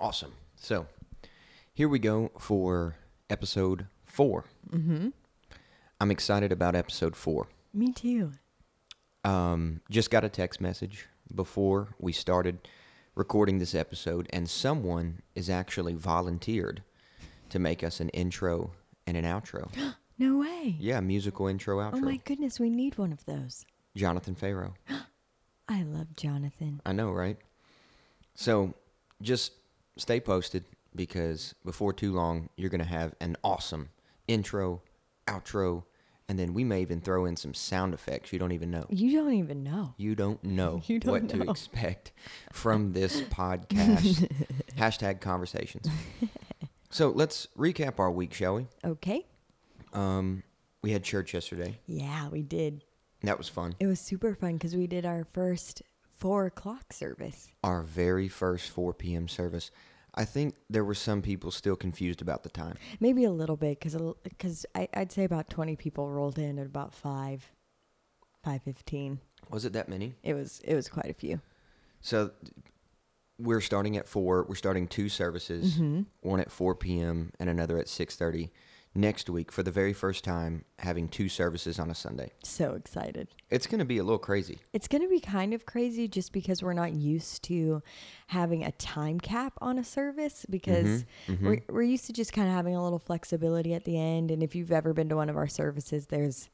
Awesome. So here we go for episode 4 Mm-hmm. I'm excited about episode four. Me too. Um, just got a text message before we started recording this episode, and someone is actually volunteered to make us an intro and an outro. No way. yeah, musical intro outro. Oh my goodness, we need one of those. Jonathan Farro. I love Jonathan. I know, right? So just stay posted because before too long, you're going to have an awesome intro, outro, and then we may even throw in some sound effects you don't even know. You don't even know. You don't know You don't what to expect from this podcast. Hashtag conversations. So let's recap our week, shall we? Okay. Um, we had church yesterday. Yeah, we did. That was fun. It was super fun because we did our first four o'clock service. Our very first 4 p.m. service. I think there were some people still confused about the time. Maybe a little bit because because I'd say about twenty people rolled in at about five, five fifteen. Was it that many? It was it was quite a few. So we're starting at four. We're starting two services, Mm-hmm. one at four p.m. and another at six thirty. Next week, for the very first time, having two services on a Sunday. So excited. It's going to be a little crazy. It's going to be kind of crazy just because we're not used to having a time cap on a service because mm-hmm, mm-hmm. We're, we're used to just kind of having a little flexibility at the end. And if you've ever been to one of our services, there's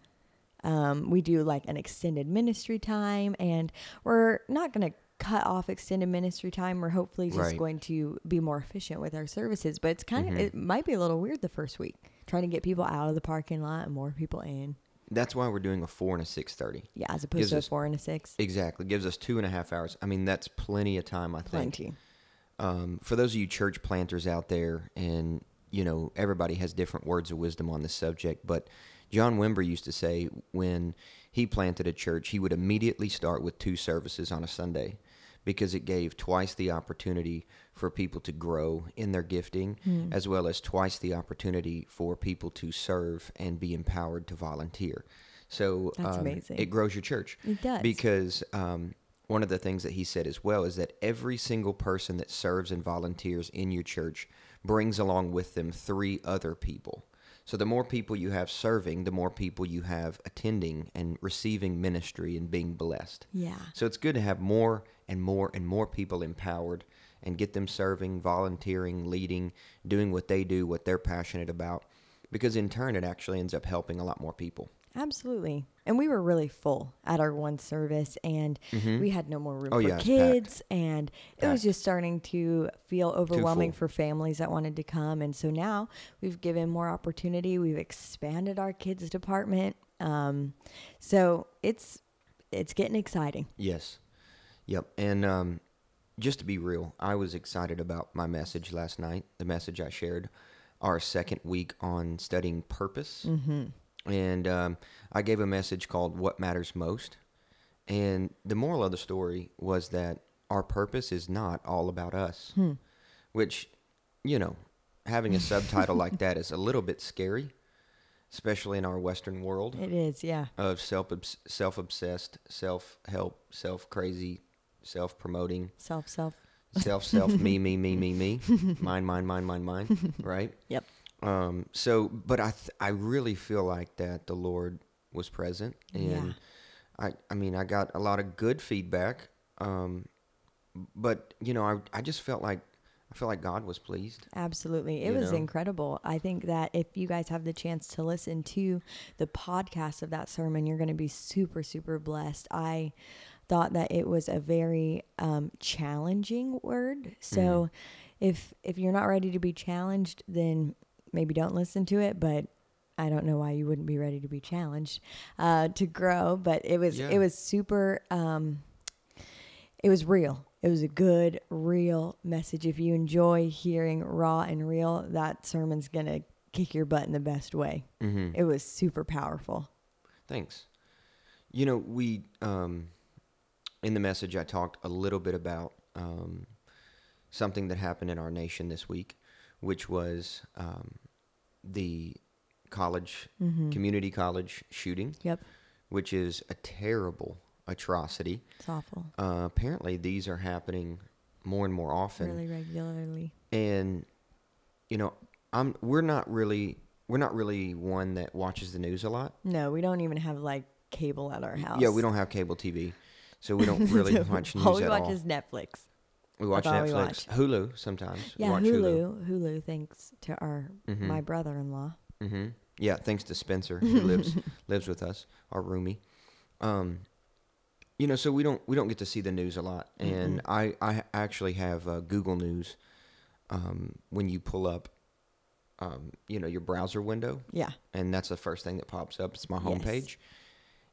um, we do like an extended ministry time, and we're not going to cut off extended ministry time. We're hopefully just Right. going to be more efficient with our services. But it's kind of mm-hmm. it might be a little weird the first week trying to get people out of the parking lot and more people in. That's why we're doing a four and a six thirty. Yeah, as opposed Gives to a us- four and a six. Exactly, gives us two and a half hours. I mean, that's plenty of time. I think. Plenty. Um, for those of you church planters out there, and you know everybody has different words of wisdom on this subject, but John Wimber used to say when he planted a church, he would immediately start with two services on a Sunday because it gave twice the opportunity for people to grow in their gifting, as well as twice the opportunity for people to serve and be empowered to volunteer. So That's um, amazing. it grows your church. It does. Because um, one of the things that he said as well is that every single person that serves and volunteers in your church brings along with them three other people. So the more people you have serving, the more people you have attending and receiving ministry and being blessed. Yeah. So it's good to have more and more and more people empowered and get them serving, volunteering, leading, doing what they do, what they're passionate about. Because in turn, it actually ends up helping a lot more people. Absolutely. And we were really full at our one service and we had no more room Oh, for yeah, kids and it was just starting to feel overwhelming for families that wanted to come and so now we've given more opportunity. We've expanded our kids department. Um, so it's it's getting exciting. Yes. Yep. And um, just to be real, I was excited about my message last night, the message I shared, our second week on studying purpose. Mm-hmm. And um, I gave a message called What Matters Most. And the moral of the story was that our purpose is not all about us, which, you know, having a subtitle like that is a little bit scary, especially in our Western world It is, yeah. of self self obsessed, self help, self crazy, self promoting, Self self. self self me me me me me, mine mine mine mine mine, right? Yep. Um. So, but I th- I really feel like that the Lord was present, and Yeah. I I mean I got a lot of good feedback. Um, but you know I I just felt like I felt like God was pleased. Absolutely. It You was know? incredible. I think that if you guys have the chance to listen to the podcast of that sermon, you're going to be super, super blessed. I thought that it was a very um, challenging word. So if if you're not ready to be challenged, then maybe don't listen to it. But I don't know why you wouldn't be ready to be challenged uh, to grow. But it was Yeah. it was super. Um, it was real. It was a good, real message. If you enjoy hearing raw and real, that sermon's going to kick your butt in the best way. Mm-hmm. It was super powerful. Thanks. You know, we um, in the message I talked a little bit about um, something that happened in our nation this week, which was um, the college, community college shooting, Yep. which is a terrible atrocity. It's awful. Uh, apparently, these are happening more and more often. really regularly. and you know i'm we're not really we're not really one that watches the news a lot No, we don't even have like cable at our house. yeah we don't have cable tv so we don't really watch news all we at watch all is Netflix. we watch all we netflix watch. hulu sometimes We Yeah, watch Hulu. Hulu. thanks to our Mhm. my brother-in-law. hmm yeah thanks to spencer who lives lives with us our roomie um you know so we don't we don't get to see the news a lot and i i actually have uh, google news um when you pull up um you know your browser window Yeah. and that's the first thing that pops up. It's my Yes. homepage,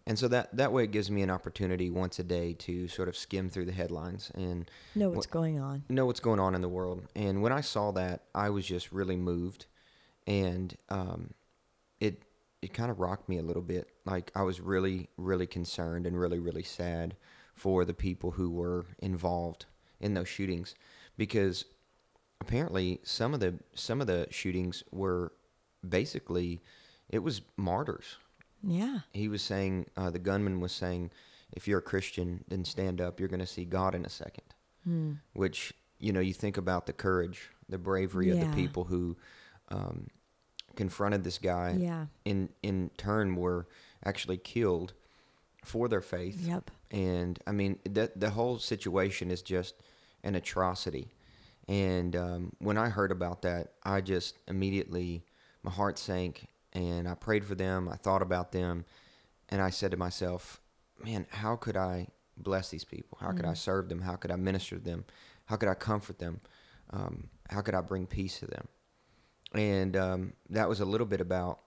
and so that that way it gives me an opportunity once a day to sort of skim through the headlines and Know what's going on. know what's going on in the world. And when I saw that, I was just really moved, and um, it it kind of rocked me a little bit. Like I was really really concerned and really really sad for the people who were involved in those shootings, because apparently some of the some of the shootings were basically it was martyrs Yeah. he was saying uh, the gunman was saying if you're a christian then stand up you're going to see god in a second Hmm. which you know you think about the courage the bravery of the people who um, confronted this guy Yeah. in in turn were actually killed for their faith Yep. and I mean that the whole situation is just an atrocity. And um, when I heard about that, I just immediately my heart sank, and I prayed for them. I thought about them, and I said to myself, "Man, how could I bless these people? How could I serve them? How could I minister to them? How could I comfort them? Um, how could I bring peace to them?" And um, that was a little bit about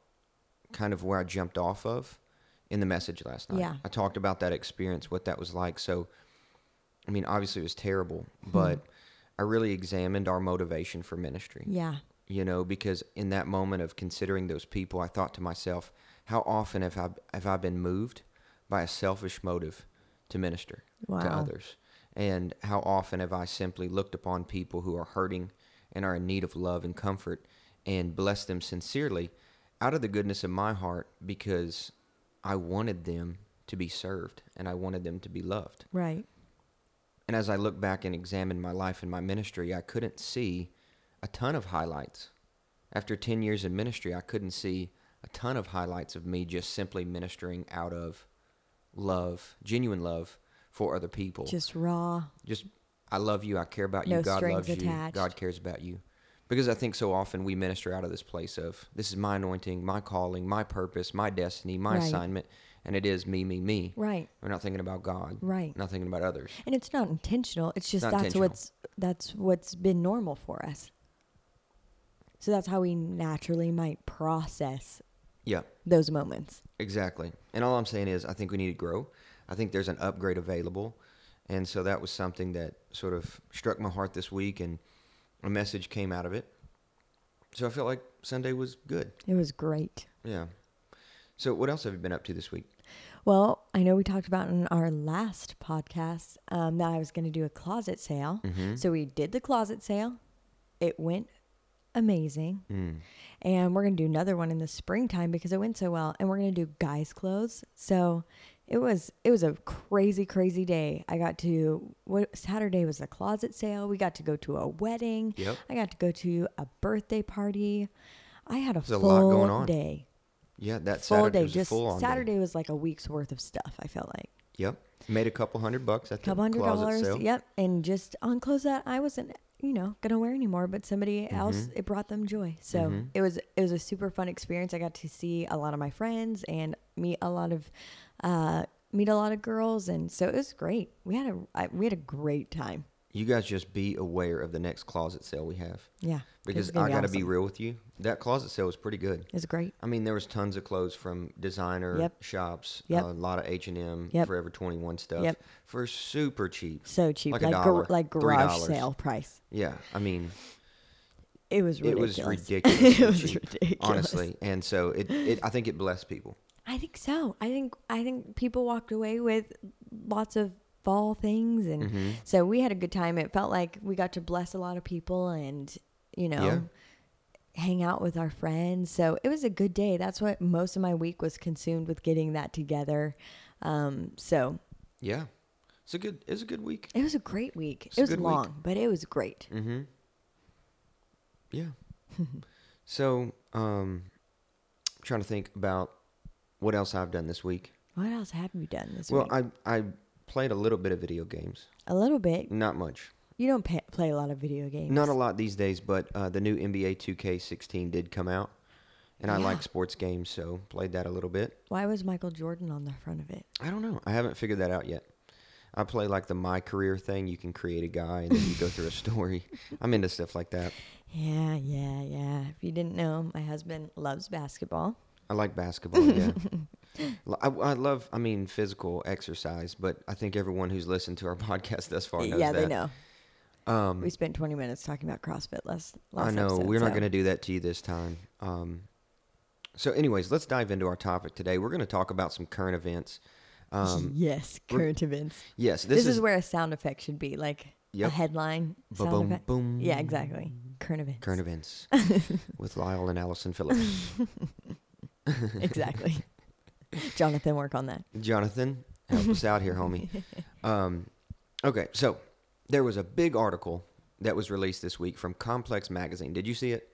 kind of where I jumped off of in the message last night. Yeah. I talked about that experience, what that was like. So, I mean, obviously it was terrible, but I really examined our motivation for ministry. Yeah. You know, because in that moment of considering those people, I thought to myself, how often have I have I been moved by a selfish motive to minister to others? And how often have I simply looked upon people who are hurting and are in need of love and comfort and blessed them sincerely out of the goodness of my heart because I wanted them to be served and I wanted them to be loved. Right. And as I look back and examine my life and my ministry, I couldn't see a ton of highlights. After 10 years in ministry, I couldn't see a ton of highlights of me just simply ministering out of love, genuine love for other people. Just raw. Just, I love you, I care about you, No God loves you, attached. God cares about you. Because I think so often we minister out of this place of this is my anointing, my calling, my purpose, my destiny, my Right. assignment, and it is me, me, me. Right. We're not thinking about God. Right. Not thinking about others. And it's not intentional. It's just that's what's that's what's been normal for us. So that's how we naturally might process Yeah. those moments. Exactly. And all I'm saying is, I think we need to grow. I think there's an upgrade available. And so that was something that sort of struck my heart this week, and a message came out of it. So I felt like Sunday was good. It was great. Yeah. So what else have you been up to this week? Well, I know we talked about in our last podcast um, that I was going to do a closet sale. Mm-hmm. So we did the closet sale. It went amazing. Mm. And we're going to do another one in the springtime because it went so well. And we're going to do guys' clothes. So it was it was a crazy crazy day. I got to what Saturday was a closet sale. We got to go to a wedding. Yep. I got to go to a birthday party. I had a There's a full lot going on. day. Yeah, that Full Saturday day. was Just full on day. Saturday was like a week's worth of stuff. I felt like Yep. Made a couple hundred bucks at the couple hundred closet dollars. sale. Yep, and just on clothes that I wasn't, you know, gonna wear anymore, but somebody else Mhm. it brought them joy. So Mhm. it was it was a super fun experience. I got to see a lot of my friends and meet a lot of uh, meet a lot of girls, and so it was great. We had a I, we had a great time. You guys just be aware of the next closet sale we have. Yeah, Because I got to be real with you. That closet sale was pretty good. it was great. I mean, there was tons of clothes from designer Yep. shops, Yep. Uh, a lot of H and M, Yep. Forever Twenty One stuff Yep. for super cheap. So cheap, Like like gar- dollar, like garage dollars. sale price. Yeah, I mean, It was it ridiculous. was ridiculously it was cheap, ridiculous. honestly. And so it, it, I think it blessed people. I think so. I think I think people walked away with lots of fall things and Mhm. so we had a good time. It felt like we got to bless a lot of people and you know Yeah. hang out with our friends. So it was a good day. That's what most of my week was consumed with getting that together. Um, so Yeah. It's a good. It's a good week. It was a great week. It's it was good week. long, but it was great. Mm-hmm. Yeah. so, um, I'm trying to think about what else I've done this week. What else have you done this Well, week? Well, I I played a little bit of video games. a little bit. Not much. You don't pa play a lot of video games. Not a lot these days, but uh, the new NBA 2K16 did come out, and I like sports games, so played that a little bit. Why was Michael Jordan on the front of it? I don't know. I haven't figured that out yet. I play like the my career thing. You can create a guy and then you go through a story. I'm into stuff like that. Yeah, yeah, yeah. If you didn't know, my husband loves basketball. I like basketball. Yeah, I, I love. I mean, physical exercise, but I think everyone who's listened to our podcast thus far knows yeah, that. they know. Um, We spent 20 minutes talking about CrossFit last. last I know episode, we're not going to do that to you this time. Um, so, anyways, let's dive into our topic today. We're going to talk about some current events. Um, yes, current events. yes, This, this, is, where a sound effect should be, like a Yep. headline sound Ba-boom, effect. boom. Yeah, exactly. Current events. current events with Lyle and Allyson Phillips. exactly. Jonathan, work on that. Jonathan, help us out here, homie. Um, okay, so there was a big article that was released this week from Complex Magazine. Did you see it?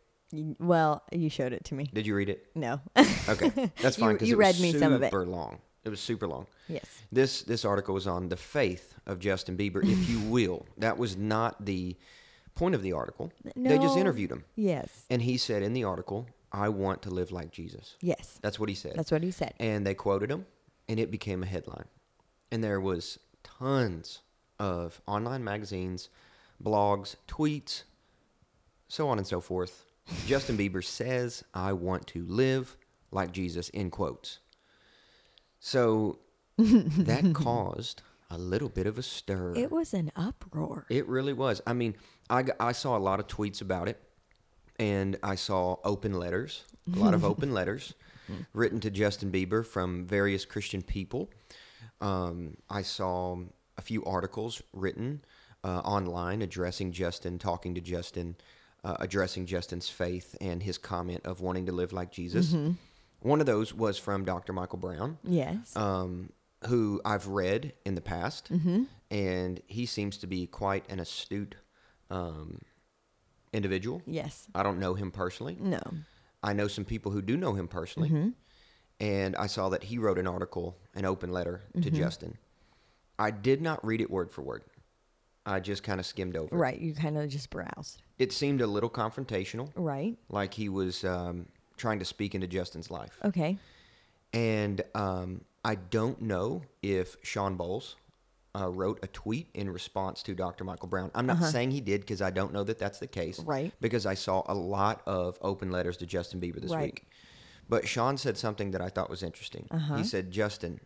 Well, you showed it to me. Did you read it? No. Okay, that's fine because you it was read me some of it. super long. It was super long. yes. This this article was on the faith of Justin Bieber, if you will. That was not the point of the article. They just interviewed him, Yes. and he said in the article, "I want to live like Jesus." Yes. That's what he said. That's what he said. and they quoted him, and it became a headline. And there was tons of online magazines, blogs, tweets, so on and so forth. Justin Bieber says, "I want to live like Jesus." In quotes. So that caused a little bit of a stir. It was an uproar. It really was. I mean, I, I saw a lot of tweets about it, and I saw open letters, a lot of open letters written to Justin Bieber from various Christian people. Um, I saw a few articles written uh, online addressing Justin, talking to Justin, uh, addressing Justin's faith and his comment of wanting to live like Jesus. One of those was from Dr. Michael Brown yes. um, who I've read in the past, Mm-hmm. and he seems to be quite an astute um, individual. yes. I don't know him personally. No. I know some people who do know him personally, Mm-hmm. and I saw that he wrote an article, an open letter Mm-hmm. to Justin. I did not read it word for word. I just kind of skimmed over. it. Right. You kind of just browsed. It seemed a little confrontational, Right. like he was um, trying to speak into Justin's life. Okay. And um, I don't know if Shawn Bolz uh, wrote a tweet in response to Dr. Michael Brown. I'm not saying he did because I don't know that that's the case. Uh-huh. Right. Because I saw a lot of open letters to Justin Bieber this Right. week. But Shawn said something that I thought was interesting. Uh-huh. He said, Justin,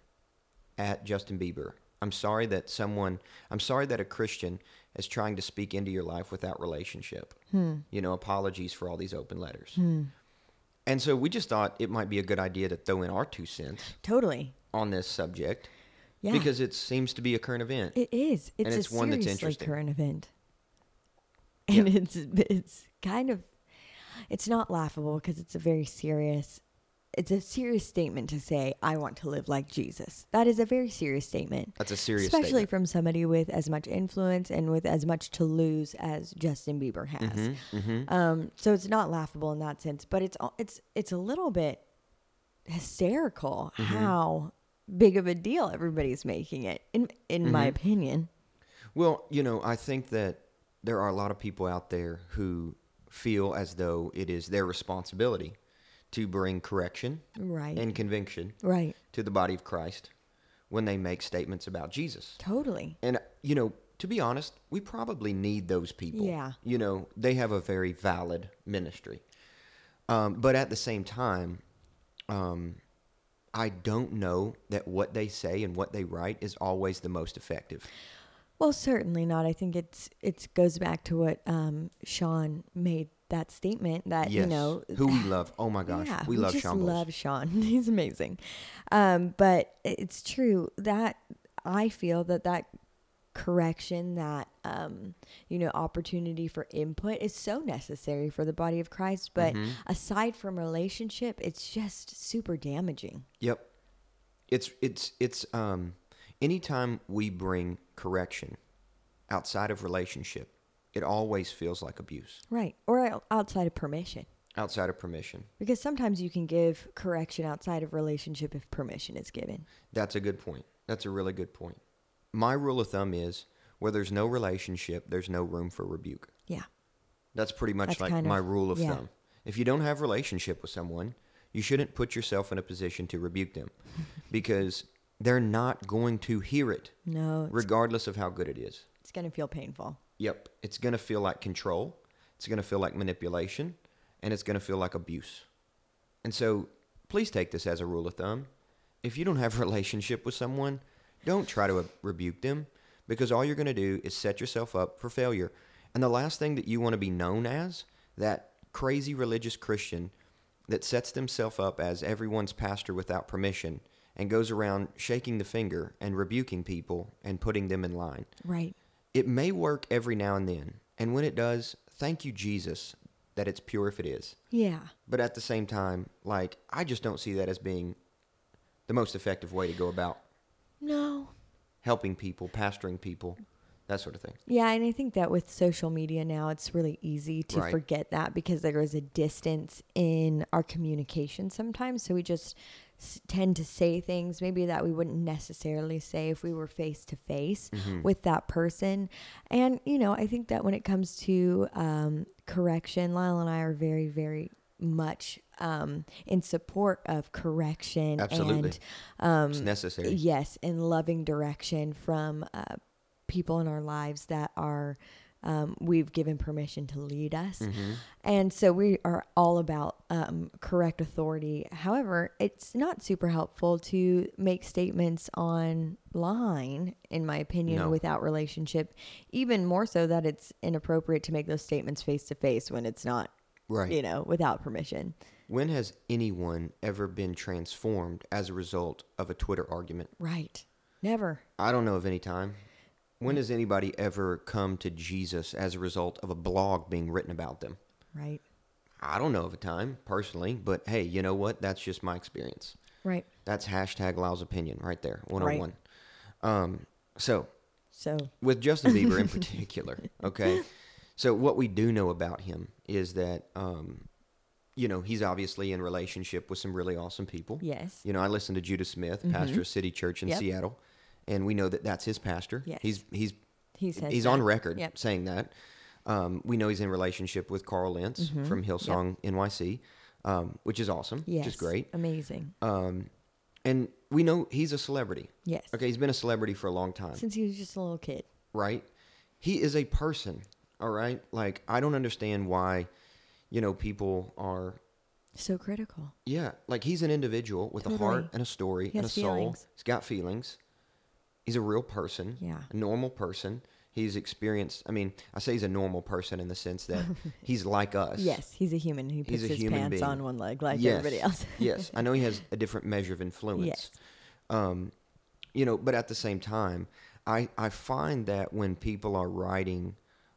at Justin Bieber, I'm sorry that someone, I'm sorry that a Christian is trying to speak into your life without relationship. Hmm. You know, apologies for all these open letters. Hmm. And so we just thought it might be a good idea to throw in our two cents Totally. on this subject Yeah. because it seems to be a current event. It is. It's, And it's a one that's interesting. current event, and it's it's kind of it's not laughable because it's a very serious. It's a serious statement to say, "I want to live like Jesus." That is a very serious statement, That's a serious especially statement. from somebody with as much influence and with as much to lose as Justin Bieber has. Mm-hmm. Um, so it's not laughable in that sense, but it's it's it's a little bit hysterical Mm-hmm. how big of a deal everybody's making it. In in my Mm-hmm. opinion, Well, you know, I think that there are a lot of people out there who feel as though it is their responsibility to bring correction right, and conviction right, to the body of Christ when they make statements about Jesus. totally, And, you know, to be honest, we probably need those people. Yeah. You know, they have a very valid ministry. Um, but at the same time, um, I don't know that what they say and what they write is always the most effective. Well, certainly not. I think it's it goes back to what um, Shawn made that statement that Yes. you know who we love. Oh my gosh, yeah, we love just Shawn love Shawn. He's amazing. Um, but it's true that I feel that that correction, that um, you know, opportunity for input is so necessary for the body of Christ. But Mm-hmm. aside from relationship, it's just super damaging. Yep. It's it's it's um anytime we bring correction outside of relationship, it always feels like abuse Right. Or outside of permission. outside of permission. Because sometimes you can give correction outside of relationship if permission is given. That's a good point. That's a really good point. My rule of thumb is where there's no relationship, there's no room for rebuke. Yeah. That's pretty much That's like kind my rule of yeah. thumb. If you don't have relationship with someone, you shouldn't put yourself in a position to rebuke them because they're not going to hear it No, regardless of how good it is. it's going to feel painful. Yep, it's going to feel like control. It's going to feel like manipulation and it's going to feel like abuse. And so, please take this as a rule of thumb. If you don't have a relationship with someone, don't try to rebuke them because all you're going to do is set yourself up for failure. And the last thing that you want to be known as, that crazy religious Christian that sets themselves up as everyone's pastor without permission and goes around shaking the finger and rebuking people and putting them in line. Right. It may work every now and then. And when it does, thank you, Jesus, that it's pure if it is. Yeah. But at the same time, like, I just don't see that as being the most effective way to go about No. helping people, pastoring people, that sort of thing. Yeah, and I think that with social media now, it's really easy to Right. forget that because there is a distance in our communication sometimes. So we just tend to say things maybe that we wouldn't necessarily say if we were face to face with that person. And, you know, I think that when it comes to um, correction, Lyle and I are very, very much um, in support of correction Absolutely. and um, It's necessary. Yes, and loving direction from uh, people in our lives that are um, we've given permission to lead us, Mm-hmm. and so we are all about um, correct authority. However, it's not super helpful to make statements online, in my opinion, No. without relationship. Even more so that it's inappropriate to make those statements face to face when it's not, Right. you know, without permission. When has anyone ever been transformed as a result of a Twitter argument? Right. Never. I don't know of any time. When has anybody ever come to Jesus as a result of a blog being written about them? Right. I don't know of a time personally, but hey, you know what? That's just my experience. Right. That's hashtag Lyle's opinion right there, 101. Um, so, So with Justin Bieber in particular, okay? So, what we do know about him is that, um, you know, he's obviously in relationship with some really awesome people. yes. You know, I listened to Judah Smith, pastor of City Church in Yep. Seattle, and we know that that's his pastor. Yes. He's he's He he's that. on record Yep. saying that. Um, we know he's in relationship with Carl Lentz Mm-hmm. from Hillsong NYC, um, which is awesome, Yes. which is great. Amazing. Um, and we know he's a celebrity. Yes. Okay, he's been a celebrity for a long time, Since he was just a little kid. right? He is a person, all right? Like I don't understand why, you know, people are So critical. yeah, like he's an individual with a heart and a story He and a soul. feelings. He's got feelings. He's a real person. Yeah. A normal person. He's experienced. I mean, I say he's a normal person in the sense that he's like us. Yes, he's a human. He puts his pants being. on one leg like yes. everybody else. yes, I know he has a different measure of influence. Yes. Um, you know, but at the same time, I I find that when people are writing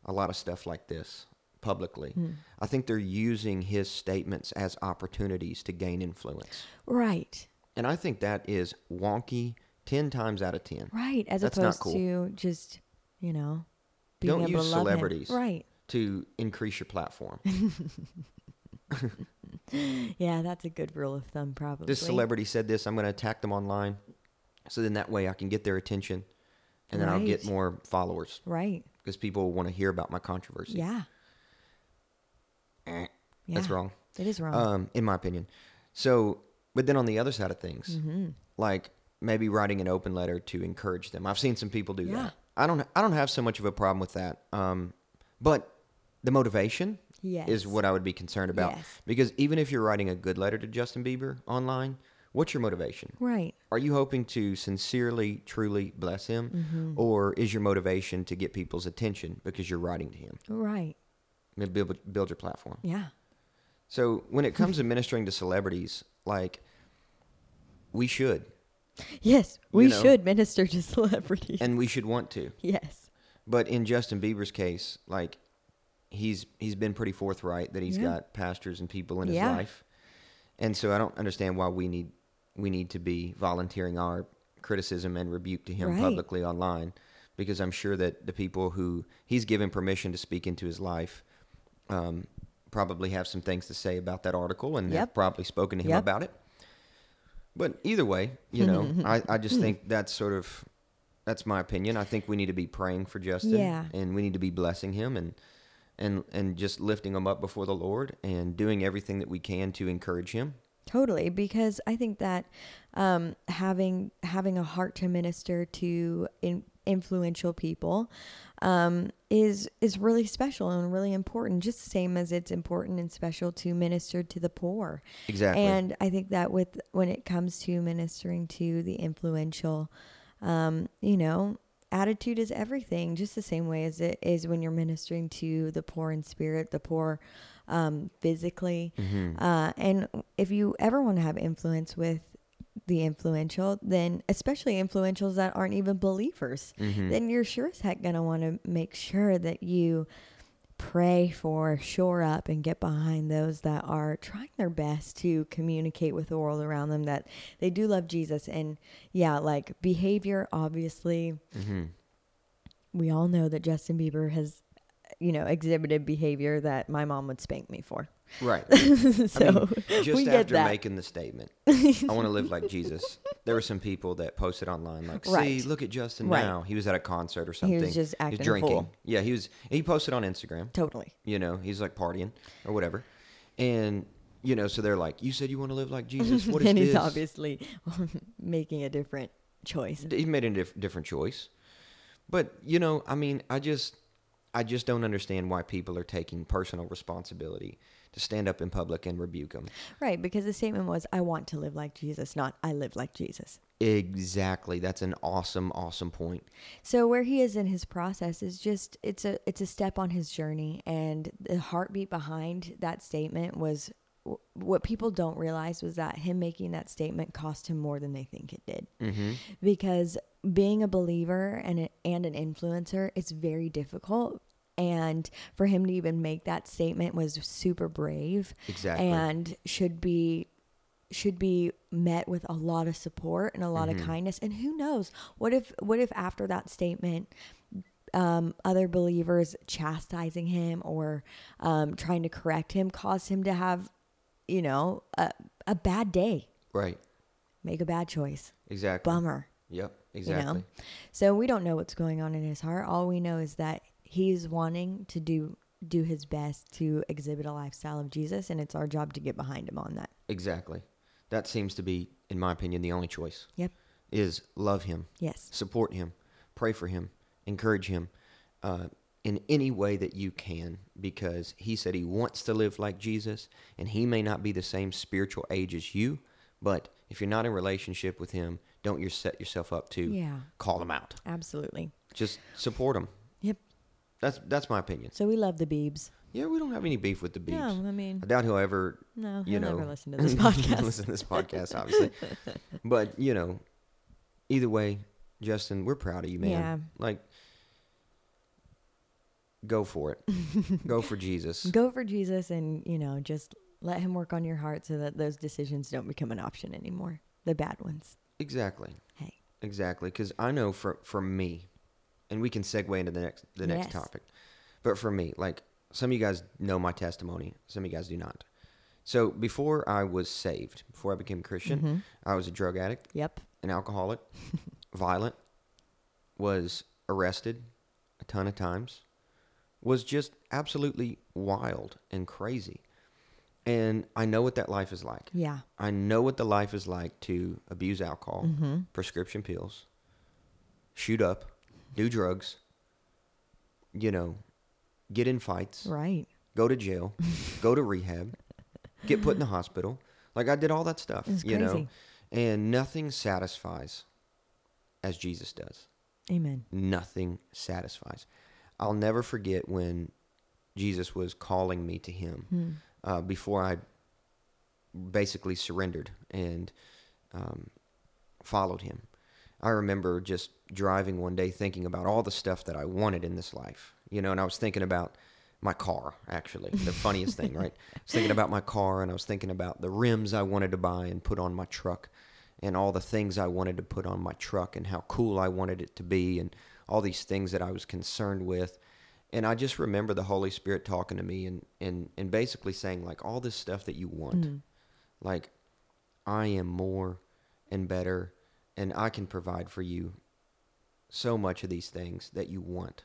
a lot of stuff like this publicly, Hmm. I think they're using his statements as opportunities to gain influence. Right. And I think that is wonky 10 times out of 10 Right. As That's opposed cool. to just, you know, being Don't use to love him. celebrities. Right. to increase your platform. Yeah, that's a good rule of thumb, probably. this celebrity said this, I'm going to attack them online. So then that way I can get their attention and then I'll get more followers Right. Because people want to hear about my controversy. Yeah. Eh, yeah. That's wrong, It is wrong. um, in my opinion. So, but then on the other side of things, mm-hmm. like maybe writing an open letter to encourage them. I've seen some people do Yeah. that. I don't. I don't have so much of a problem with that. Um, but the motivation Yes. is what I would be concerned about. Yes. Because even if you're writing a good letter to Justin Bieber online, what's your motivation? Right. Are you hoping to sincerely, truly bless him, Mm-hmm. or is your motivation to get people's attention because you're writing to him? Right. Build, build your platform. Yeah. So when it comes to ministering to celebrities, like we should, Yes, we know. should minister to celebrities. and we should want to. yes. But in Justin Bieber's case, like he's he's been pretty forthright that he's Yeah. got pastors and people in his Yeah. life, and so I don't understand why we need we need to be volunteering our criticism and rebuke to him Right. publicly online because I'm sure that the people who he's given permission to speak into his life um, probably have some things to say about that article and have probably spoken to him Yep. about it. But either way, you know, I, I just think that's sort of that's my opinion. I think we need to be praying for Justin Yeah. and we need to be blessing him and and and just lifting him up before the Lord and doing everything that we can to encourage him. Totally, because I think that um, having having a heart to minister to in, influential people um, is is really special and really important. Just the same as it's important and special to minister to the poor. Exactly. And I think that with when it comes to ministering to the influential, um, you know, attitude is everything. Just the same way as it is when you're ministering to the poor in spirit, the poor um, physically. Mm-hmm. Uh, and if you ever want to have influence with the influential, then especially influentials that aren't even believers, Mhm. then you're sure as heck gonna want to make sure that you pray for, shore up, and get behind those that are trying their best to communicate with the world around them that they do love Jesus. And yeah, like behavior, obviously, hmm we all know that Justin Bieber has, you know, exhibited behavior that my mom would spank me for. Right. so I mean, just after making the statement, I want to live like Jesus. There were some people that posted online like, "See, Right. look at Justin Right. now. He was at a concert or something. just He acting a was drinking. fool. Yeah, he was. He posted on Instagram. totally. You know, he's like partying or whatever, and you know, so they're like, "You said you want to live like Jesus. What is and this?" he's obviously making a different choice. he made a diff- different choice. But you know, I mean, I just, I just don't understand why people are taking personal responsibility to stand up in public and rebuke him. Right, because the statement was, I want to live like Jesus, not I live like Jesus. Exactly. That's an awesome, awesome point. So where he is in his process is just it's a it's a step on his journey and the heartbeat behind that statement was what people don't realize was that him making that statement cost him more than they think it did. Mm-hmm. Because being a believer and a, and an influencer is very difficult and for him to even make that statement was super brave Exactly. and should be should be met with a lot of support and a lot Mm-hmm. of kindness and who knows what if what if after that statement um, other believers chastising him or um, trying to correct him caused him to have you know a, a bad day right. make a bad choice Exactly. bummer Yep. you Exactly. know so we don't know what's going on in his heart all we know is that he's wanting to do do his best to exhibit a lifestyle of jesus and it's our job to get behind him on that Exactly. That seems to be, in my opinion, the only choice. Yep. Is love him, yes support him, pray for him, encourage him uh, in any way that you can, because he said he wants to live like Jesus, and he may not be the same spiritual age as you, but if you're not in relationship with him, don't you set yourself up to Yeah. call him out. Absolutely. Just support him. That's that's my opinion. So we love the Beebs. Yeah, we don't have any beef with the Beebs. No, I mean, I doubt he'll ever no, you he'll know, never listen to this podcast. listen to this podcast, obviously. but you know, either way, Justin, we're proud of you, man. Yeah. Like, go for it. go for Jesus. Go for Jesus and, you know, just let him work on your heart so that those decisions don't become an option anymore. The bad ones. Exactly. Hey. Exactly. Because I know for for me, and we can segue into the next the next Yes. topic. But for me, like some of you guys know my testimony, some of you guys do not. So before I was saved, before I became a Christian, Mm-hmm. I was a drug addict. Yep. an alcoholic, violent, was arrested a ton of times, was just absolutely wild and crazy. And I know what that life is like. Yeah. I know what the life is like to abuse alcohol, Mm-hmm. prescription pills, shoot up, do drugs, you know, get in fights, Right. go to jail, go to rehab, get put in the hospital. Like I did all that stuff, It's you know. And nothing satisfies as Jesus does. Amen. Nothing satisfies. I'll never forget when Jesus was calling me to him Hmm. uh, before I basically surrendered and um, followed him. I remember just driving one day thinking about all the stuff that I wanted in this life, you know, and I was thinking about my car, actually, the funniest thing, right? I was thinking about my car and I was thinking about the rims I wanted to buy and put on my truck. and all the things I wanted to put on my truck and how cool I wanted it to be and all these things that I was concerned with. And I just remember the Holy Spirit talking to me and, and, and basically saying, like, all this stuff that you want, Mm. like, I am more and better, and I can provide for you so much of these things that you want.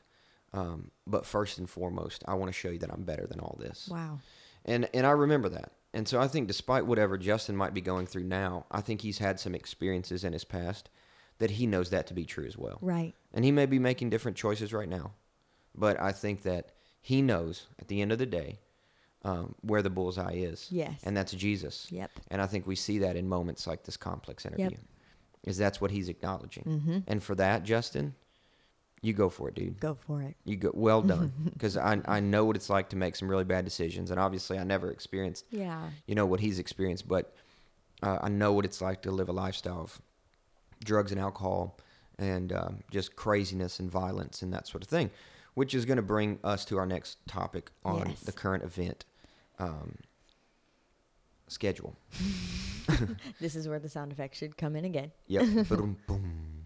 Um, but first and foremost, I want to show you that I'm better than all this. Wow. And and I remember that. And so I think despite whatever Justin might be going through now, I think he's had some experiences in his past that he knows that to be true as well. Right. And he may be making different choices right now. But I think that he knows at the end of the day um, where the bullseye is. Yes. And that's Jesus. Yep. And I think we see that in moments like this complex interview. Is that's what he's acknowledging. Mm-hmm. And for that, Justin, you go for it, dude. Go for it. You go well done because I I know what it's like to make some really bad decisions, and obviously I never experienced Yeah. you know what he's experienced, but uh, I know what it's like to live a lifestyle of drugs and alcohol and um, just craziness and violence and that sort of thing, which is going to bring us to our next topic on Yes. the current event um, schedule. This is where the sound effects should come in again. Yep. Boom, boom.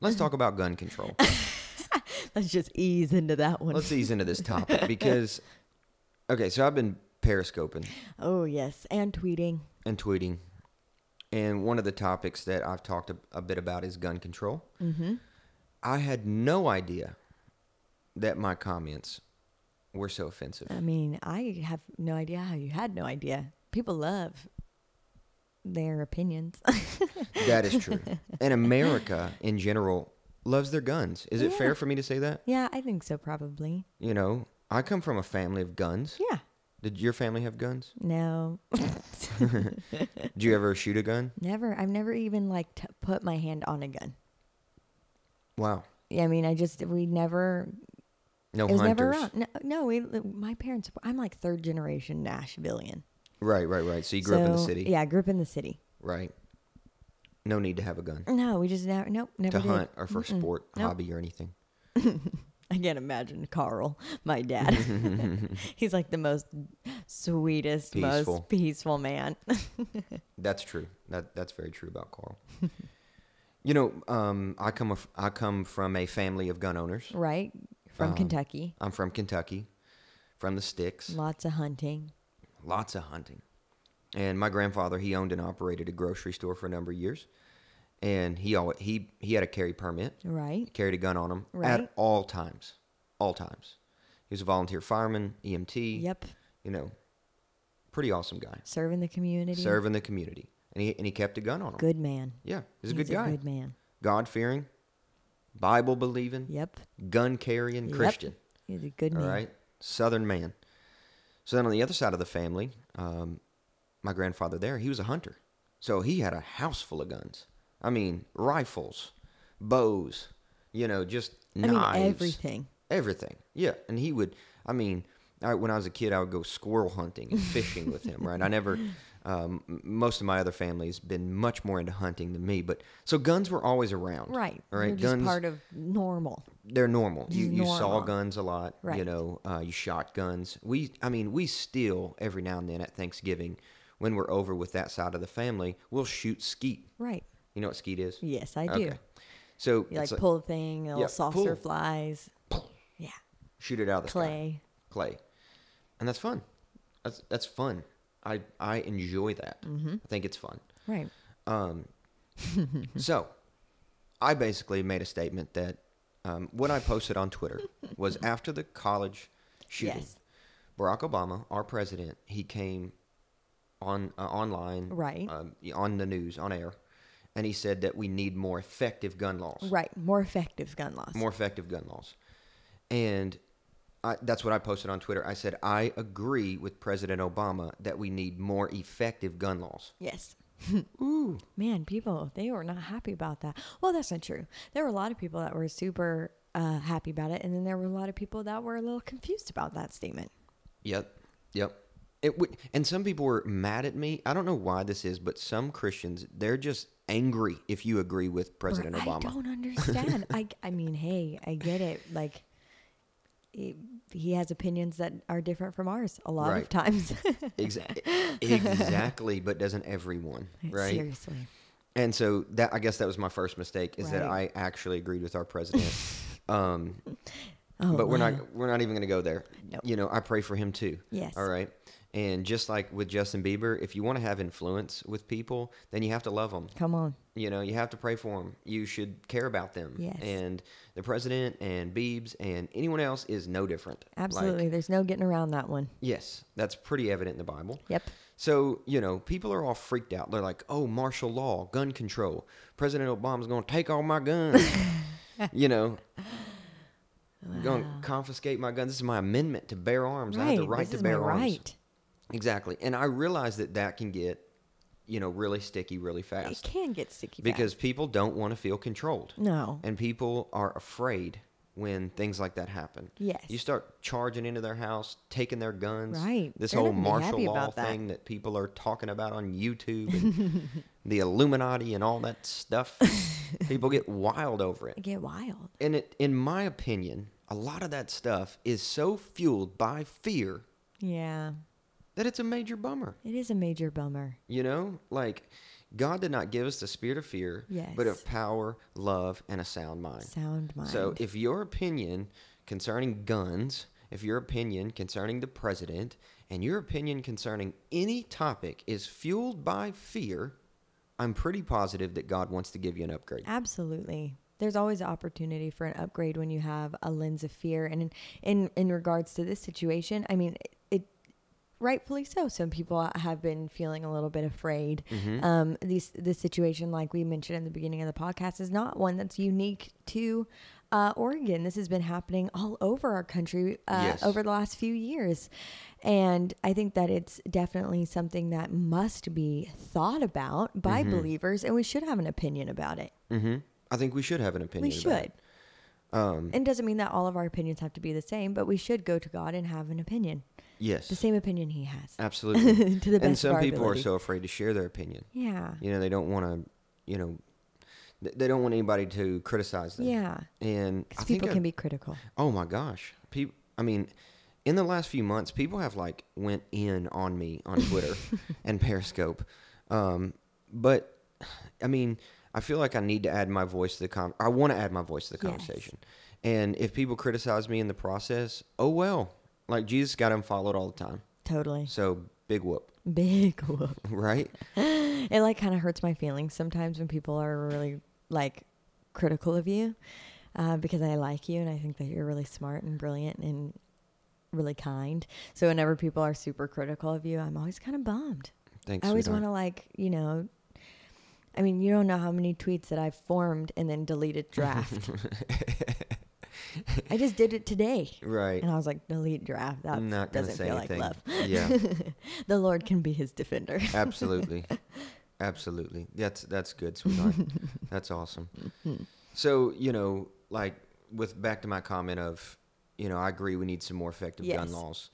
Let's talk about gun control. Let's just ease into that one. Let's ease into this topic because, okay, so I've been periscoping oh yes, and tweeting. and tweeting. And one of the topics that I've talked a, a bit about is gun control. Mm-hmm. I had no idea that my comments were so offensive. I mean, I have no idea how you had no idea. People love their opinions. that is true. And America in general loves their guns. Is it Yeah. fair for me to say that? yeah, I think so. Probably. You know, I come from a family of guns. Yeah. Did your family have guns? No. Did you ever shoot a gun? never. I've never even like t- put my hand on a gun. Wow. Yeah, I mean, I just we never. No it was hunters. never around. No, no, we. My parents. I'm like third generation Nashvilleian. Right, right, right. So you grew up in the city. Yeah, I grew up in the city. Right. No need to have a gun No, we just never. Nope, never to did. hunt or for Mm-mm. sport, Nope. hobby, or anything. I can't imagine Carl, my dad. He's like the most sweetest, Peaceful. most peaceful man. That's true. That that's very true about Carl. you know, um, I come af- I come from a family of gun owners. right? From Um, Kentucky. I'm from Kentucky, from the sticks. Lots of hunting. Lots of hunting. And my grandfather, he owned and operated a grocery store for a number of years, and he always, he he had a carry permit, Right? carried a gun on him Right. at all times, all times. He was a volunteer fireman, EMT. Yep. You know, pretty awesome guy, Serving the community. serving the community, and he and he kept a gun on him. Good man. Yeah, he's a He's good guy. good man. God fearing, Bible believing, Yep. gun carrying Yep. Christian. He's a good All man. right, Southern man. So then on the other side of the family, um, my grandfather there, he was a hunter, so he had a house full of guns. I mean, rifles, bows, you know, just I knives, mean, everything. everything. Yeah, and he would. I mean, I, when I was a kid, I would go squirrel hunting and fishing with him. Right, I never. Um, most of my other family's been much more into hunting than me, but so guns were always around. Right. All right, They're just guns. part of normal. they're normal. You Just you saw guns a lot. right. You know, uh, you shot guns. We, I mean, we still every now and then at Thanksgiving, when we're over with that side of the family, we'll shoot skeet. Right. You know what skeet is? Yes, I do. Okay. So You like a- pull the thing, a little Yeah, saucer pull. flies. Yeah. shoot it out of the sky. Clay. clay, and that's fun. That's that's fun. I I enjoy that. Mm-hmm. I think it's fun. Right. Um, so I basically made a statement that um, what I posted on Twitter was after the college shooting. Yes. Barack Obama, our president, he came on uh, online, Right. um, on the news, on air, and he said that we need more effective gun laws, Right. More effective gun laws. more effective gun laws, and I, that's what I posted on Twitter. I said I agree with President Obama that we need more effective gun laws. Yes. Ooh, Man, people, they were not happy about that. Well, that's not true. There were a lot of people that were super uh, happy about it. And then there were a lot of people that were a little confused about that statement. Yep. Yep. It would, and some people were mad at me. I don't know why this is, but some Christians they're just angry if you agree with President Bro, Obama. I don't understand. I, I mean, hey, I get it. Like, he, he has opinions that are different from ours a lot of times. Exa- exactly, but doesn't everyone, right? Seriously. and so that I guess that was my first mistake is that I actually agreed with our president. um, Oh, but we're wow. not we're not even going to go there. Nope. You know, I pray for him too. Yes. All right. And just like with Justin Bieber, if you want to have influence with people, then you have to love them. Come on. You know, you have to pray for them. You should care about them. Yes. And the president and Biebs and anyone else is no different. Like, Absolutely. There's no getting around that one. yes, that's pretty evident in the Bible. Yep. So, you know, people are all freaked out. They're like, oh, martial law, gun control. President Obama's going to take all my guns. you know, going to confiscate my guns. This is my amendment to bear arms. I have the right this to bear arms. right. Exactly. And I realize that that can get, you know, really sticky really fast. It can get sticky because people don't want to feel controlled. no. And people are afraid when things like that happen. Yes. You start charging into their house, taking their guns. Right. This They're whole not gonna be martial law that. thing that people are talking about on YouTube and the Illuminati and all that stuff. people get wild over it. It get wild. And it in my opinion, a lot of that stuff is so fueled by fear Yeah. That it's a major bummer. It is a major bummer. You know, like God did not give us the spirit of fear, but of power, love, and a sound mind. Sound mind. So if your opinion concerning guns, if your opinion concerning the president, and your opinion concerning any topic is fueled by fear, I'm pretty positive that God wants to give you an upgrade. Absolutely. There's always an opportunity for an upgrade when you have a lens of fear. And in, in, in regards to this situation, I mean, rightfully so. Some people have been feeling a little bit afraid. Mm-hmm. Um, these, this situation, like we mentioned in the beginning of the podcast, is not one that's unique to uh, Oregon. This has been happening all over our country uh, Yes. over the last few years. And I think that it's definitely something that must be thought about by Mm-hmm. believers, and we should have an opinion about it. hmm I think we should have an opinion. We about should. it. Um, And doesn't mean that all of our opinions have to be the same, but we should go to God and have an opinion, yes, the same opinion He has, absolutely. to the best and some people ability. are so afraid to share their opinion. yeah, You know, they don't want to. You know, th- they don't want anybody to criticize them. yeah, And I people I- can be critical. Oh my gosh. People I mean, in the last few months, people have like went in on me on Twitter and Periscope. Um, but I mean, I feel like I need to add my voice to the con I want to add my voice to the Yes. conversation. And if people criticize me in the process, oh well. Like Jesus got him followed all the time. Totally, So big whoop, big whoop. right? It like kind of hurts my feelings sometimes when people are really like critical of you, uh, because I like you and I think that you're really smart and brilliant and really kind. So whenever people are super critical of you, I'm always kind of bummed. Thanks. I always want to like, you know, I mean, you don't know how many tweets that I've formed and then deleted draft. I just did it today. Right. And I was like, delete draft. That not doesn't say feel anything. like love. Yeah. The Lord can be his defender. Absolutely. Absolutely. That's that's good, sweetheart. that's awesome. So, you know, like with back to my comment of, you know, I agree we need some more effective gun laws.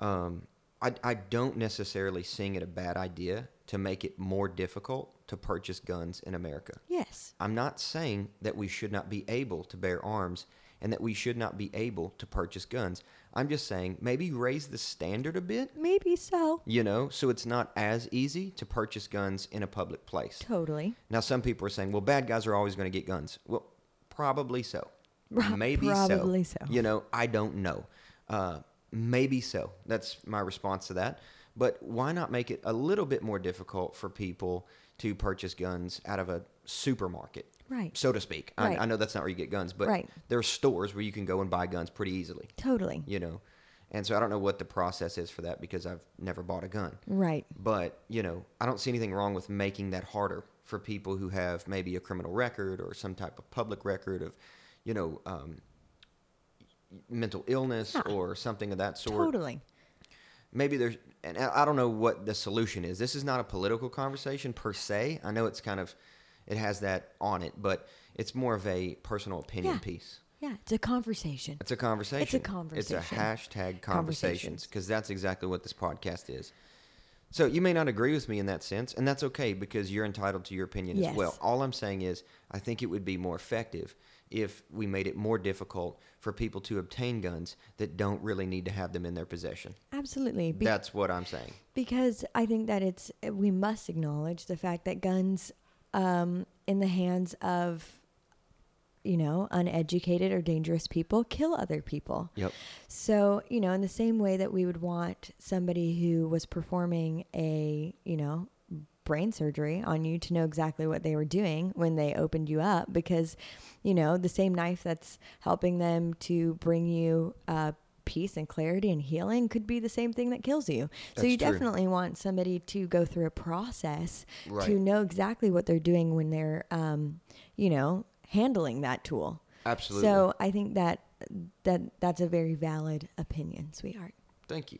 Um, I, I don't necessarily sing it a bad idea to make it more difficult to purchase guns in America. Yes. I'm not saying that we should not be able to bear arms and that we should not be able to purchase guns. I'm just saying maybe raise the standard a bit Maybe so. you know, so it's not as easy to purchase guns in a public place. Totally. Now, some people are saying, well, bad guys are always going to get guns. Well, probably so. Maybe probably so. so. You know, I don't know. Uh, maybe so. That's my response to that. But why not make it a little bit more difficult for people to purchase guns out of a supermarket, Right. so to speak? Right. I, I know that's not where you get guns, but Right. there are stores where you can go and buy guns pretty easily Totally. you know. And so I don't know what the process is for that because I've never bought a gun. Right. But, you know, I don't see anything wrong with making that harder for people who have maybe a criminal record or some type of public record of, you know, um, mental illness Yeah. or something of that sort. Totally. Maybe there's, and I I don't know what the solution is. This is not a political conversation per se. I know it's kind of, it has that on it, but it's more of a personal opinion Yeah. piece. Yeah. It's a conversation. It's a conversation. It's a conversation. It's a hashtag Conversations. conversations because that's exactly what this podcast is. So you may not agree with me in that sense, and that's okay because you're entitled to your opinion as well. All I'm saying is I think it would be more effective if we made it more difficult for people to obtain guns that don't really need to have them in their possession. Absolutely. Be- that's what I'm saying. because I think that it's we must acknowledge the fact that guns um, in the hands of, you know, uneducated or dangerous people kill other people. Yep. So, you know, in the same way that we would want somebody who was performing a, you know, brain surgery on you to know exactly what they were doing when they opened you up because, you know, the same knife that's helping them to bring you uh, peace and clarity and healing could be the same thing that kills you. so you true. definitely want somebody to go through a process Right. to know exactly what they're doing when they're, um, you know, handling that tool. Absolutely. So I think that that that's a very valid opinion, sweetheart. Thank you.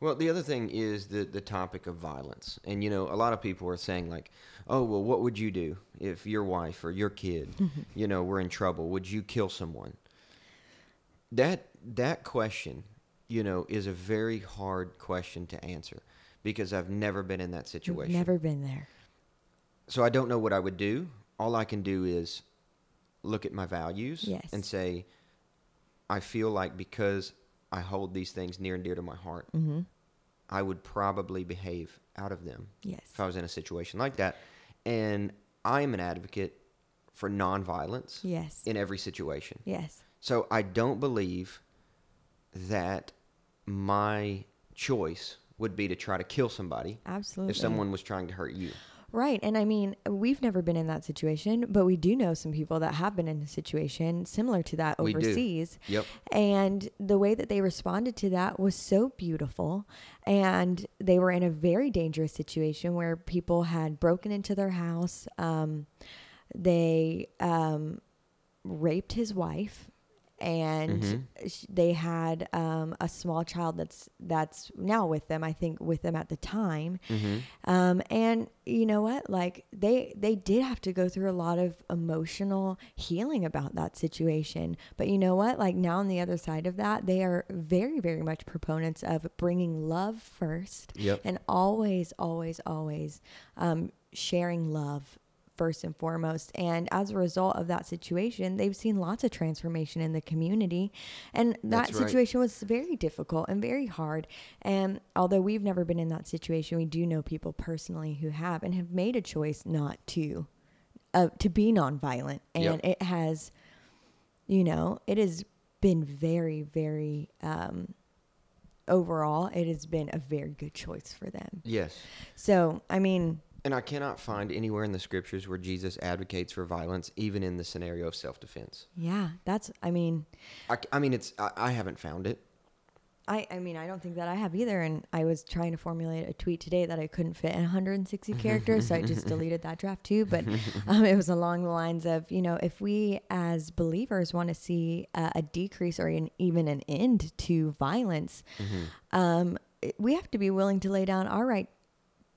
Well, the other thing is the the topic of violence, and you know, a lot of people are saying like, "Oh, well, what would you do if your wife or your kid, you know, were in trouble? Would you kill someone?" That that question, you know, is a very hard question to answer because I've never been in that situation. never been there. So I don't know what I would do. All I can do is look at my values Yes. and say, I feel like because I hold these things near and dear to my heart, Mm-hmm. I would probably behave out of them Yes. if I was in a situation like that. And I am an advocate for nonviolence Yes. in every situation. yes. So I don't believe that my choice would be to try to kill somebody Absolutely. if someone was trying to hurt you. Right. And I mean, we've never been in that situation, but we do know some people that have been in a situation similar to that overseas. Yep. And the way that they responded to that was so beautiful. And they were in a very dangerous situation where people had broken into their house. Um, they um, raped his wife. And Mhm. sh- they had um, a small child that's that's now with them. I think with them at the time, hmm um, and you know what? Like they they did have to go through a lot of emotional healing about that situation. But you know what? Like now on the other side of that, they are very very much proponents of bringing love first Yep. and always always always um, sharing love first and foremost. And as a result of that situation, they've seen lots of transformation in the community. And that That's right. situation was very difficult and very hard. And although we've never been in that situation, we do know people personally who have and have made a choice not to. Uh, to be nonviolent, and Yep. it has, you know, it has been very, very um, overall. It has been a very good choice for them. Yes. So, I mean, And I cannot find anywhere in the scriptures where Jesus advocates for violence, even in the scenario of self defense. yeah, that's. I mean, I, I mean, it's I, I haven't found it. I. I mean, I don't think that I have either. And I was trying to formulate a tweet today that I couldn't fit in 160 characters, so I just deleted that draft too. But um, it was along the lines of, you know, if we as believers want to see uh, a decrease or an, even an end to violence, um, we have to be willing to lay down our right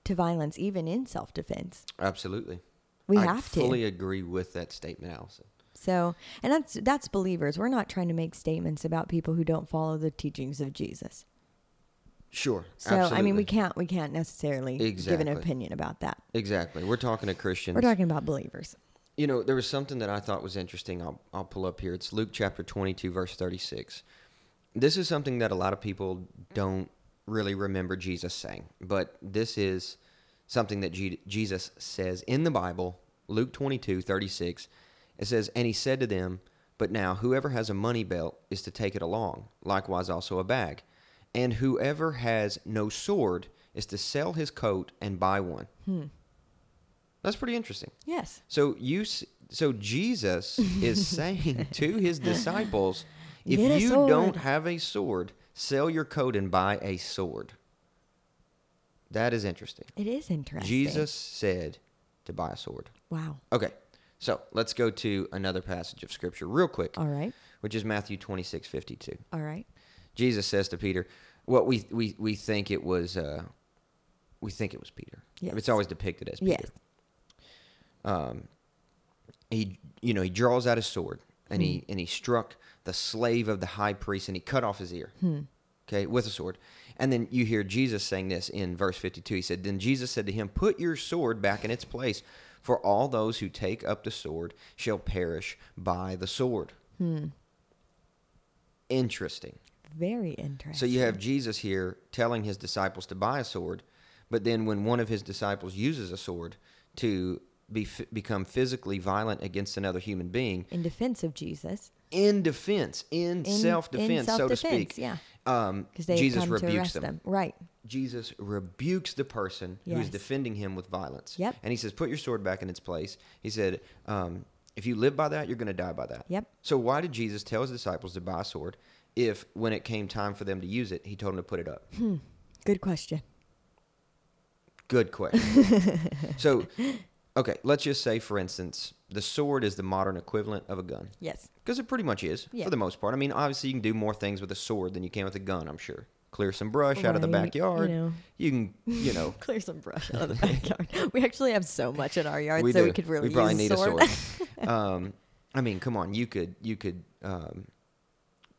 to violence, even in self defense. Absolutely. We I have to. fully agree with that statement, Allyson. So, and that's that's believers. We're not trying to make statements about people who don't follow the teachings of Jesus. Sure. So, I mean, we can't we can't necessarily give an opinion about that. Exactly. We're talking to Christians. We're talking about believers. You know, there was something that I thought was interesting. I'll, I'll pull up here. It's Luke chapter 22, verse 36. This is something that a lot of people don't really remember Jesus saying, but this is something that Je- Jesus says in the Bible, Luke 22, 36. It says, And he said to them, But now whoever has a money belt is to take it along, likewise also a bag. And whoever has no sword is to sell his coat and buy one. Hmm. That's pretty interesting. Yes. So you, s- so Jesus is saying to his disciples, if you sword." don't have a sword, sell your coat and buy a sword. That is interesting. It is interesting. Jesus said to buy a sword. Wow. Okay, so let's go to another passage of scripture real quick, All right. which is Matthew twenty six fifty two. All right. Jesus says to Peter, "What we we we think it was, uh, we think it was Peter. Yes. It's always depicted as Peter. Yes. um, he you know he draws out his sword and Hmm. he and he struck the slave of the high priest and he cut off his ear Hmm. okay with a sword and then you hear jesus saying this in verse 52 he said then jesus said to him put your sword back in its place for all those who take up the sword shall perish by the sword Hmm. interesting Very interesting. so you have jesus here telling his disciples to buy a sword but then when one of his disciples uses a sword to be become physically violent against another human being In defense of Jesus. In defense, in, In- self defense, so to speak. yeah. Um, Because they Jesus rebukes them. them. Right. Jesus rebukes the person who's defending him with violence. Yep. And he says, "Put your sword back in its place." He said, um, "If you live by that, you're going to die by that." Yep. So why did Jesus tell his disciples to buy a sword if, when it came time for them to use it, he told them to put it up? Good question. Good question. so, okay, let's just say, for instance, the sword is the modern equivalent of a gun. Yes. Because it pretty much is, Yeah. for the most part. I mean, obviously, you can do more things with a sword than you can with a gun, I'm sure. Clear some brush out of the backyard. you know. You can, you know, Clear some brush out of the backyard. we actually have so much in our yard, we so do. we could really we probably use need a sword. a sword. um, I mean, come on, you could, you could. Um,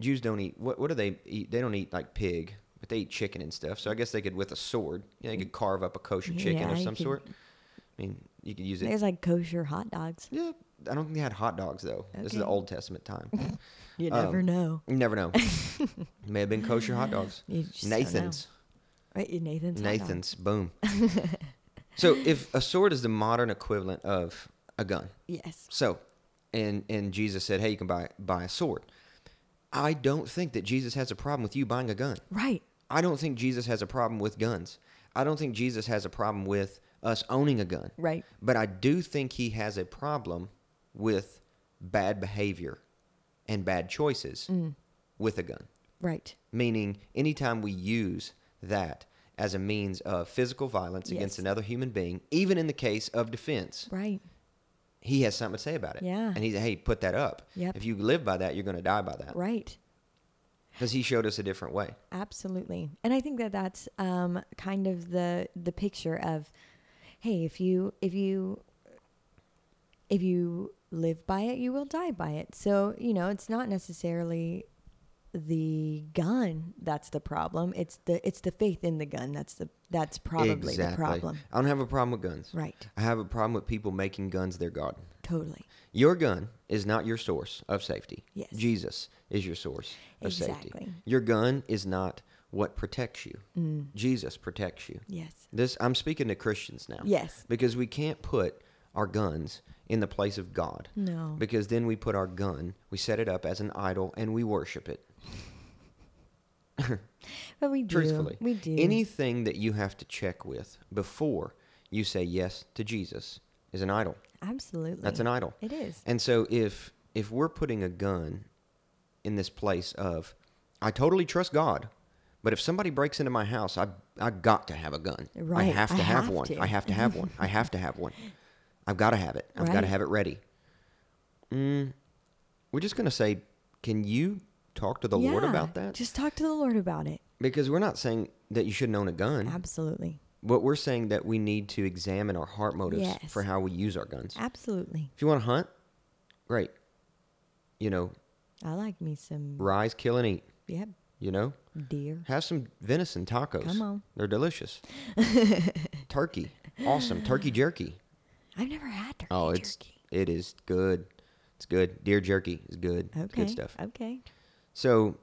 Jews don't eat. What, what do they eat? They don't eat like pig, but they eat chicken and stuff. So I guess they could, with a sword, you know, they could carve up a kosher chicken Yeah, of some could- sort. I mean, you could use it. There's like kosher hot dogs. Yeah, I don't think they had hot dogs though. This is the Old Testament time. You Um, never know. you never know. May have been kosher hot dogs. You just don't know. Nathan's. Right, Nathan's. Nathan's. Boom. so if a sword is the modern equivalent of a gun, Yes. so and and Jesus said, "Hey, you can buy buy a sword." I don't think that Jesus has a problem with you buying a gun. Right. I don't think Jesus has a problem with guns. I don't think Jesus has a problem with us owning a gun. Right. But I do think he has a problem with bad behavior and bad choices Mm. with a gun. Right. Meaning, anytime we use that as a means of physical violence against another human being, even in the case of defense, Right. he has something to say about it. Yeah. And he's, hey, put that up. Yep. If you live by that, you're going to die by that. Right. Because he showed us a different way. Absolutely. And I think that that's um, kind of the the picture of, hey, if you if you if you live by it, you will die by it. So you know, it's not necessarily the gun that's the problem. It's the it's the faith in the gun that's the that's probably the problem. I don't have a problem with guns. Right. I have a problem with people making guns their God. Totally. Your gun is not your source of safety. Yes. Jesus is your source of safety. Exactly. Your gun is not what protects you. Mm. Jesus protects you. Yes. This I'm speaking to Christians now. Yes. Because we can't put our guns in the place of God. No. Because then we put our gun, we set it up as an idol and we worship it. But we do. Truthfully. We do. Anything that you have to check with before you say yes to Jesus is an idol. Absolutely. That's an idol. It is. And so if if we're putting a gun in this place of I totally trust God, but if somebody breaks into my house, I I got to have a gun. Right. I have to I have, have one. to. I have to have one. I have to have one. I've got to have it. I've got to have it ready. Mm, we're just going to say, can you talk to the Lord about that? Just talk to the Lord about it. because we're not saying that you shouldn't own a gun. Absolutely. But we're saying that we need to examine our heart motives Yes. for how we use our guns. Absolutely. If you want to hunt, great. You know, I like me some rise, kill, and eat. yep, You know, deer. have some venison tacos. Come on. they're delicious. turkey, awesome. Turkey jerky. I've never had turkey Oh, it's jerky. it is good. It's good. Deer jerky is good. It's good stuff. Okay. So,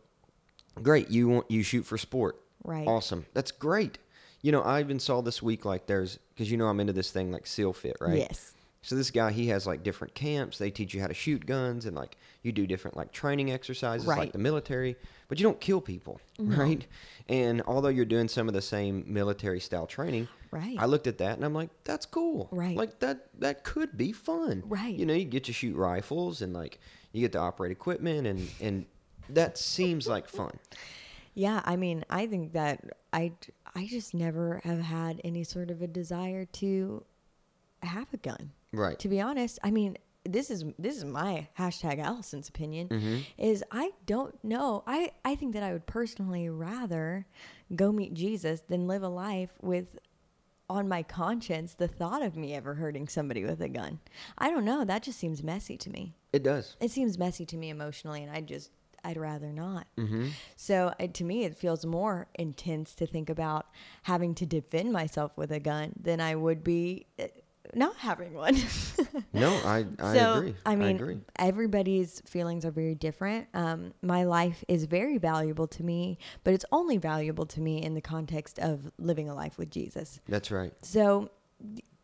great. You want you shoot for sport. Right. Awesome. That's great. You know, I even saw this week like there's because you know I'm into this thing like SEAL Fit, right? Yes. So this guy, he has like different camps. They teach you how to shoot guns, and like you do different like training exercises, like the military. But you don't kill people, right? And although you're doing some of the same military style training, Right. I looked at that and I'm like, that's cool, Right. Like that that could be fun, Right. You know, you get to shoot rifles and like you get to operate equipment, and and that seems like fun. Yeah, I mean, I think that I I just never have had any sort of a desire to have a gun. Right. To be honest, I mean, this is this is my hashtag Allyson's opinion. Mm-hmm. Is I don't know. I I think that I would personally rather go meet Jesus than live a life with on my conscience the thought of me ever hurting somebody with a gun. I don't know. That just seems messy to me. It does. It seems messy to me emotionally, and I just I'd rather not. Mm-hmm. So uh, to me, it feels more intense to think about having to defend myself with a gun than I would be uh, not having one. No, I I so agree. I mean, agree. everybody's feelings are very different. Um, my life is very valuable to me, but it's only valuable to me in the context of living a life with Jesus. That's right. So,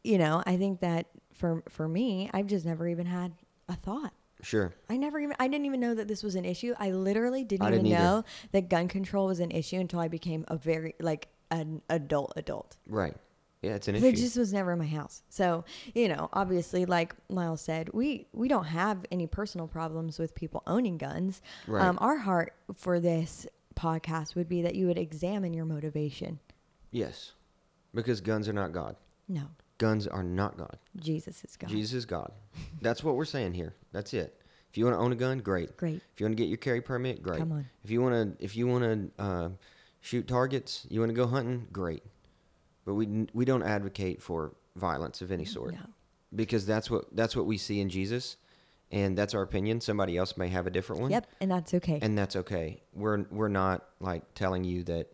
you know, I think that for for me, I've just never even had a thought. Sure. I never even I didn't even know that this was an issue. I literally didn't I even didn't either. know that gun control was an issue until I became a very like an adult adult. Right. Yeah, it's an It just was never in my house. So, you know, obviously like Lyle said, we we don't have any personal problems with people owning guns. Right. Um our heart for this podcast would be that you would examine your motivation. yes. Because guns are not God. No. Guns are not God. Jesus is God. Jesus is God. That's what we're saying here. That's it. If you want to own a gun, great. Great. If you want to get your carry permit, great. Come on. If you want to, if you want to uh, shoot targets, you want to go hunting, great. But we we don't advocate for violence of any mm, sort No. because that's what that's what we see in Jesus, and that's our opinion. Somebody else may have a different one. Yep, and that's okay. And that's okay. We're we're not like telling you that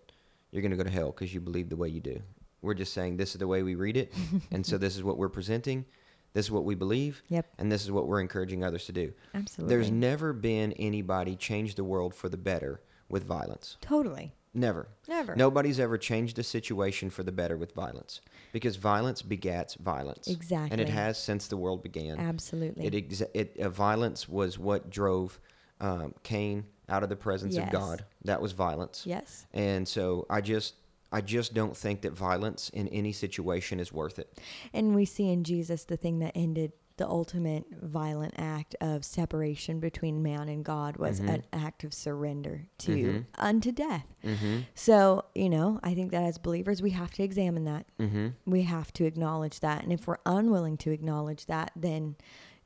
you're going to go to hell because you believe the way you do. We're just saying this is the way we read it, and so this is what we're presenting. This is what we believe. Yep. And this is what we're encouraging others to do. Absolutely. There's never been anybody change the world for the better with violence. totally. Never. Never. Nobody's ever changed a situation for the better with violence because violence begats violence. Exactly. And it has since the world began. Absolutely. It, exa- it uh, violence was what drove um, Cain out of the presence Yes. of God. That was violence. yes. And so I just I just don't think that violence in any situation is worth it. And we see in Jesus the thing that ended the ultimate violent act of separation between man and God was Mm-hmm. an act of surrender to unto death. Mm-hmm. So, you know, I think that as believers, we have to examine that. Mm-hmm. We have to acknowledge that. And if we're unwilling to acknowledge that, then,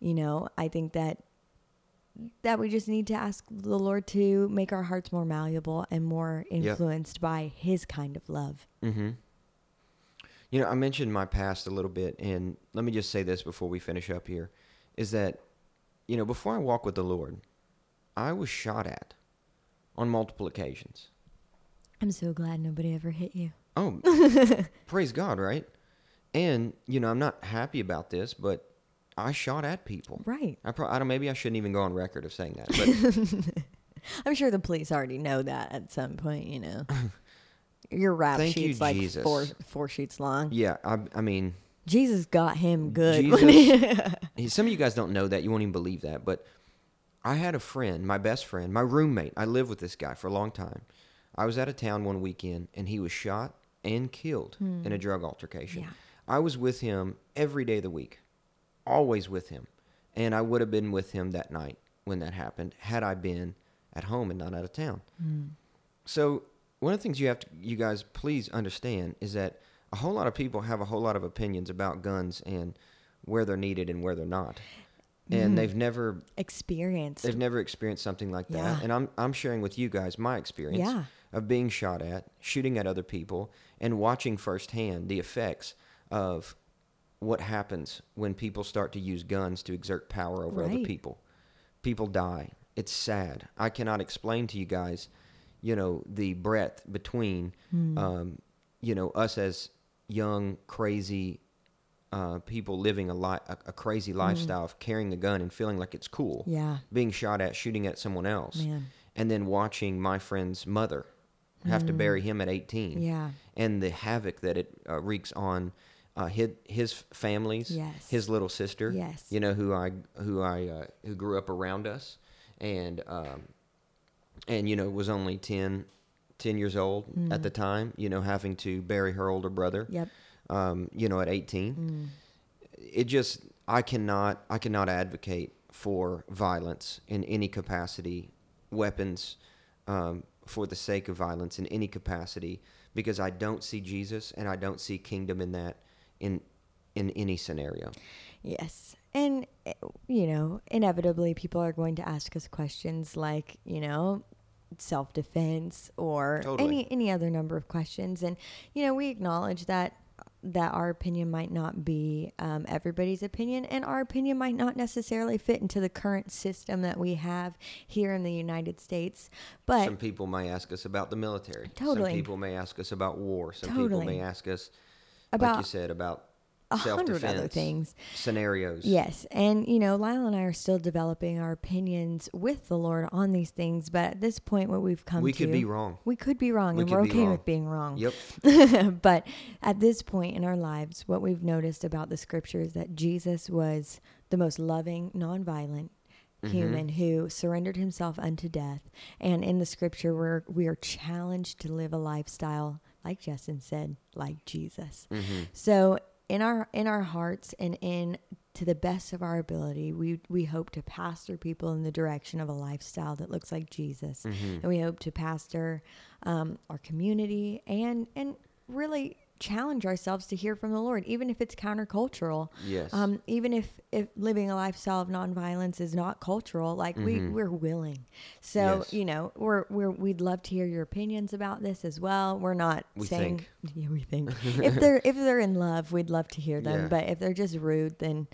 you know, I think that that we just need to ask the Lord to make our hearts more malleable and more influenced by his kind of love. You know, I mentioned my past a little bit, and let me just say this before we finish up here is that, you know, before I walk with the Lord, I was shot at on multiple occasions. I'm so glad nobody ever hit you. Oh, praise God, right? And, you know, I'm not happy about this, but I shot at people. Right. I, pro- I don't, maybe I shouldn't even go on record of saying that, but I'm sure the police already know that at some point, you know. Your rap Thank you, sheet's like Jesus. four four sheets long. yeah, I, I mean, Jesus got him good. he- Some of you guys don't know that. You won't even believe that. But I had a friend, my best friend, my roommate. I lived with this guy for a long time. I was out of town one weekend and he was shot and killed in a hmm. drug altercation. Yeah. I was with him every day of the week, always with him. And I would have been with him that night when that happened had I been at home and not out of town. Hmm. So one of the things you have to, you guys please understand is that a whole lot of people have a whole lot of opinions about guns and where they're needed and where they're not, and mm-hmm. they've never Experienced. they've never experienced something like that. Yeah. And I'm I'm sharing with you guys my experience Yeah. of being shot at, shooting at other people, and watching firsthand the effects of what happens when people start to use guns to exert power over other people. People die. It's sad. I cannot explain to you guys, you know, the breadth between, Hmm. um, you know, us as young, crazy uh, people living a, li- a, a crazy lifestyle of carrying a gun and feeling like it's cool Hmm. yeah. being shot at, shooting at someone else, Man. and then watching my friend's mother have to bury him at 18, Hmm. Yeah. and the havoc that it uh, wreaks on uh, his his families, Yes. his little sister, Yes. you know who I who I uh, who grew up around us, and um, and you know was only 10, 10 years old at the time, you know having to bury her older brother, Yep. um, you know, at 18. It just, I cannot, I cannot advocate for violence in any capacity, weapons um, for the sake of violence in any capacity, because I don't see Jesus and I don't see kingdom in that in in any scenario. Yes. And, eh, you know, inevitably people are going to ask us questions like, you know, self defense or Totally. any any other number of questions. And, you know, we acknowledge that that our opinion might not be um, everybody's opinion and our opinion might not necessarily fit into the current system that we have here in the United States. But Some people may ask us about the military. Totally. Some people may ask us about war. Some people may ask us, about, like you said, about a hundred other things. scenarios. Yes. And, you know, Lyle and I are still developing our opinions with the Lord on these things. But at this point, what we've come we to. could be wrong. We could be wrong, We and we're okay wrong. with being wrong. Yep. but at this point in our lives, what we've noticed about the scripture is that Jesus was the most loving, nonviolent Mm-hmm. human who surrendered himself unto death. And in the scripture, we're, we are challenged to live a lifestyle, like Justin said, like Jesus. Mm-hmm. So in our in our hearts and in to the best of our ability, we we hope to pastor people in the direction of a lifestyle that looks like Jesus, Mm-hmm. and we hope to pastor um, our community and and really challenge ourselves to hear from the Lord, even if it's countercultural. Yes. Um, even if if living a lifestyle of nonviolence is not cultural, like we we're willing. So Mm-hmm. Yes. you know we're we're we'd love to hear your opinions about this as well. We're not We saying think. yeah we think if they're if they're in love, we'd love to hear them. Yeah. But if they're just rude, then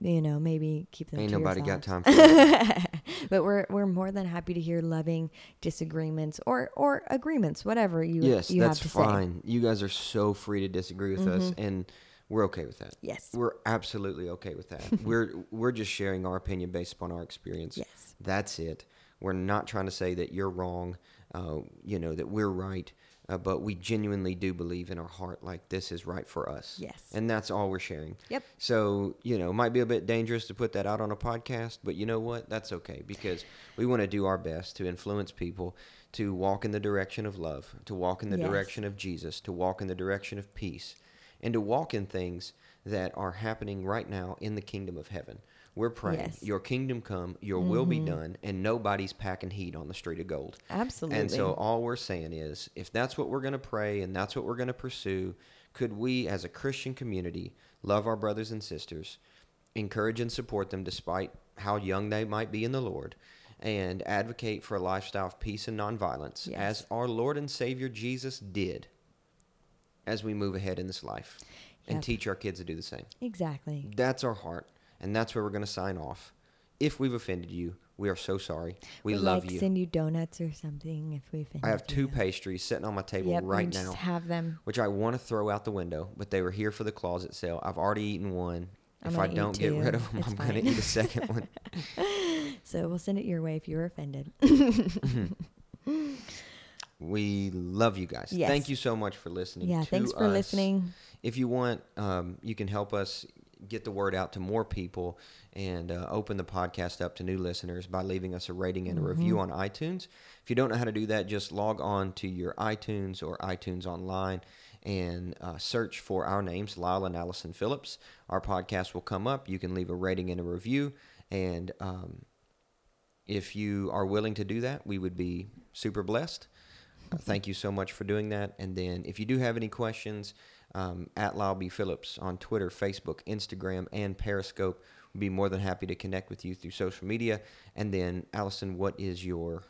you know maybe keep them. Ain't nobody got time for that. but we're we're more than happy to hear loving disagreements or or agreements, whatever you yes, you that's have to say. Mm-hmm. fine. You guys are so free to disagree with us, and we're okay with that. Yes. We're absolutely okay with that. we're we're just sharing our opinion based upon our experience. Yes. That's it. We're not trying to say that you're wrong, uh, you know, that we're right, uh, but we genuinely do believe in our heart like this is right for us. Yes. And that's all we're sharing. Yep. So, you know, it might be a bit dangerous to put that out on a podcast, but you know what? That's okay because we want to do our best to influence people to walk in the direction of love, to walk in the Yes. direction of Jesus, to walk in the direction of peace, and to walk in things that are happening right now in the kingdom of heaven. We're praying, Yes. Mm-hmm. Your kingdom come, Your will be done, and nobody's packing heat on the street of gold. Absolutely. And so all we're saying is if that's what we're going to pray and that's what we're going to pursue, could we as a Christian community love our brothers and sisters, encourage and support them despite how young they might be in the Lord, and advocate for a lifestyle of peace and nonviolence Yes. as our Lord and Savior Jesus did as we move ahead in this life and Yep. teach our kids to do the same. exactly. That's our heart, and that's where we're going to sign off. If we've offended you, we are so sorry. We Would love like you. send you donuts or something if we offended I have you. two pastries sitting on my table Yep, right now, have them. which I want to throw out the window, but they were here for the closet sale. I've already eaten one. I'm if I don't get rid of them, It's I'm going to eat a second one. So we'll send it your way if you're offended. We love you guys. Yes. Thank you so much for listening. yeah, thanks for us. listening. If you want, um, you can help us get the word out to more people and uh, open the podcast up to new listeners by leaving us a rating and a review on iTunes. If you don't know how to do that, just log on to your iTunes or iTunes Online and uh, search for our names, Lyle and Allyson Phillips. Our podcast will come up. You can leave a rating and a review. And um, if you are willing to do that, we would be super blessed. Uh, thank you so much for doing that. And then if you do have any questions, um, at B. Phillips on Twitter, Facebook, Instagram, and Periscope, we'd be more than happy to connect with you through social media. And then, Allyson, what is your.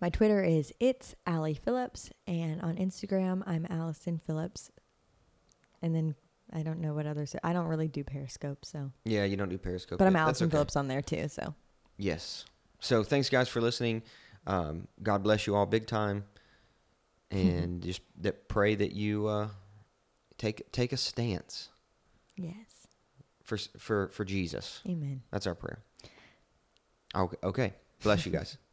My Twitter is it's Allie Phillips, and on Instagram I'm Allyson Phillips. And then I don't know what others. I don't really do Periscope, so Yeah, you don't do Periscope. but I'm Allyson okay. Phillips on there too. So Yes. So thanks, guys, for listening. Um, God bless you all big time. And just that pray that you uh, take take a stance yes, for for for Jesus. Amen. That's our prayer. Okay. Okay. Bless you guys.